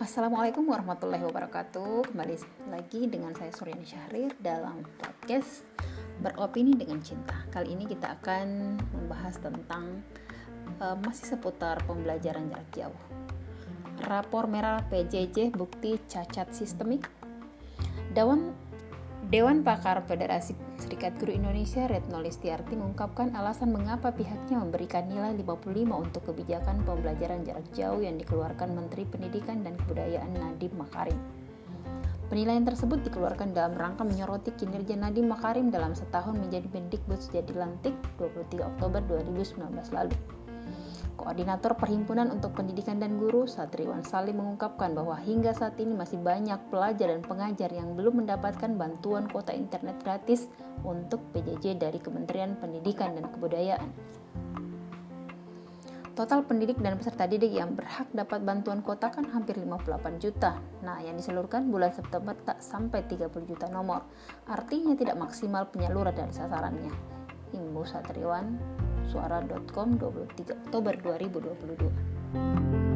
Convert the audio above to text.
Assalamualaikum warahmatullahi wabarakatuh. Kembali lagi dengan saya Suryani Syahrir dalam podcast Beropini dengan Cinta. Kali ini kita akan membahas tentang uh, Masih seputar pembelajaran jarak jauh. Rapor merah PJJ bukti cacat sistemik. Dewan Dewan Pakar Federasi Serikat Guru Indonesia Retno Listiarti mengungkapkan alasan mengapa pihaknya memberikan nilai 55 untuk kebijakan pembelajaran jarak jauh yang dikeluarkan Menteri Pendidikan dan Kebudayaan Nadiem Makarim. Penilaian tersebut dikeluarkan dalam rangka menyoroti kinerja Nadiem Makarim dalam setahun menjadi Mendikbud Sejadi Lantik 23 Oktober 2019 lalu. Koordinator Perhimpunan untuk Pendidikan dan Guru, Satriwan Salim mengungkapkan bahwa hingga saat ini masih banyak pelajar dan pengajar yang belum mendapatkan bantuan kuota internet gratis untuk PJJ dari Kementerian Pendidikan dan Kebudayaan. Total pendidik dan peserta didik yang berhak dapat bantuan kuota kan hampir 58 juta. Nah, yang diseluruhkan bulan September tak sampai 30 juta nomor. Artinya tidak maksimal penyaluran dari sasarannya. Imbu Satriwan, suara.com 23 Oktober 2022.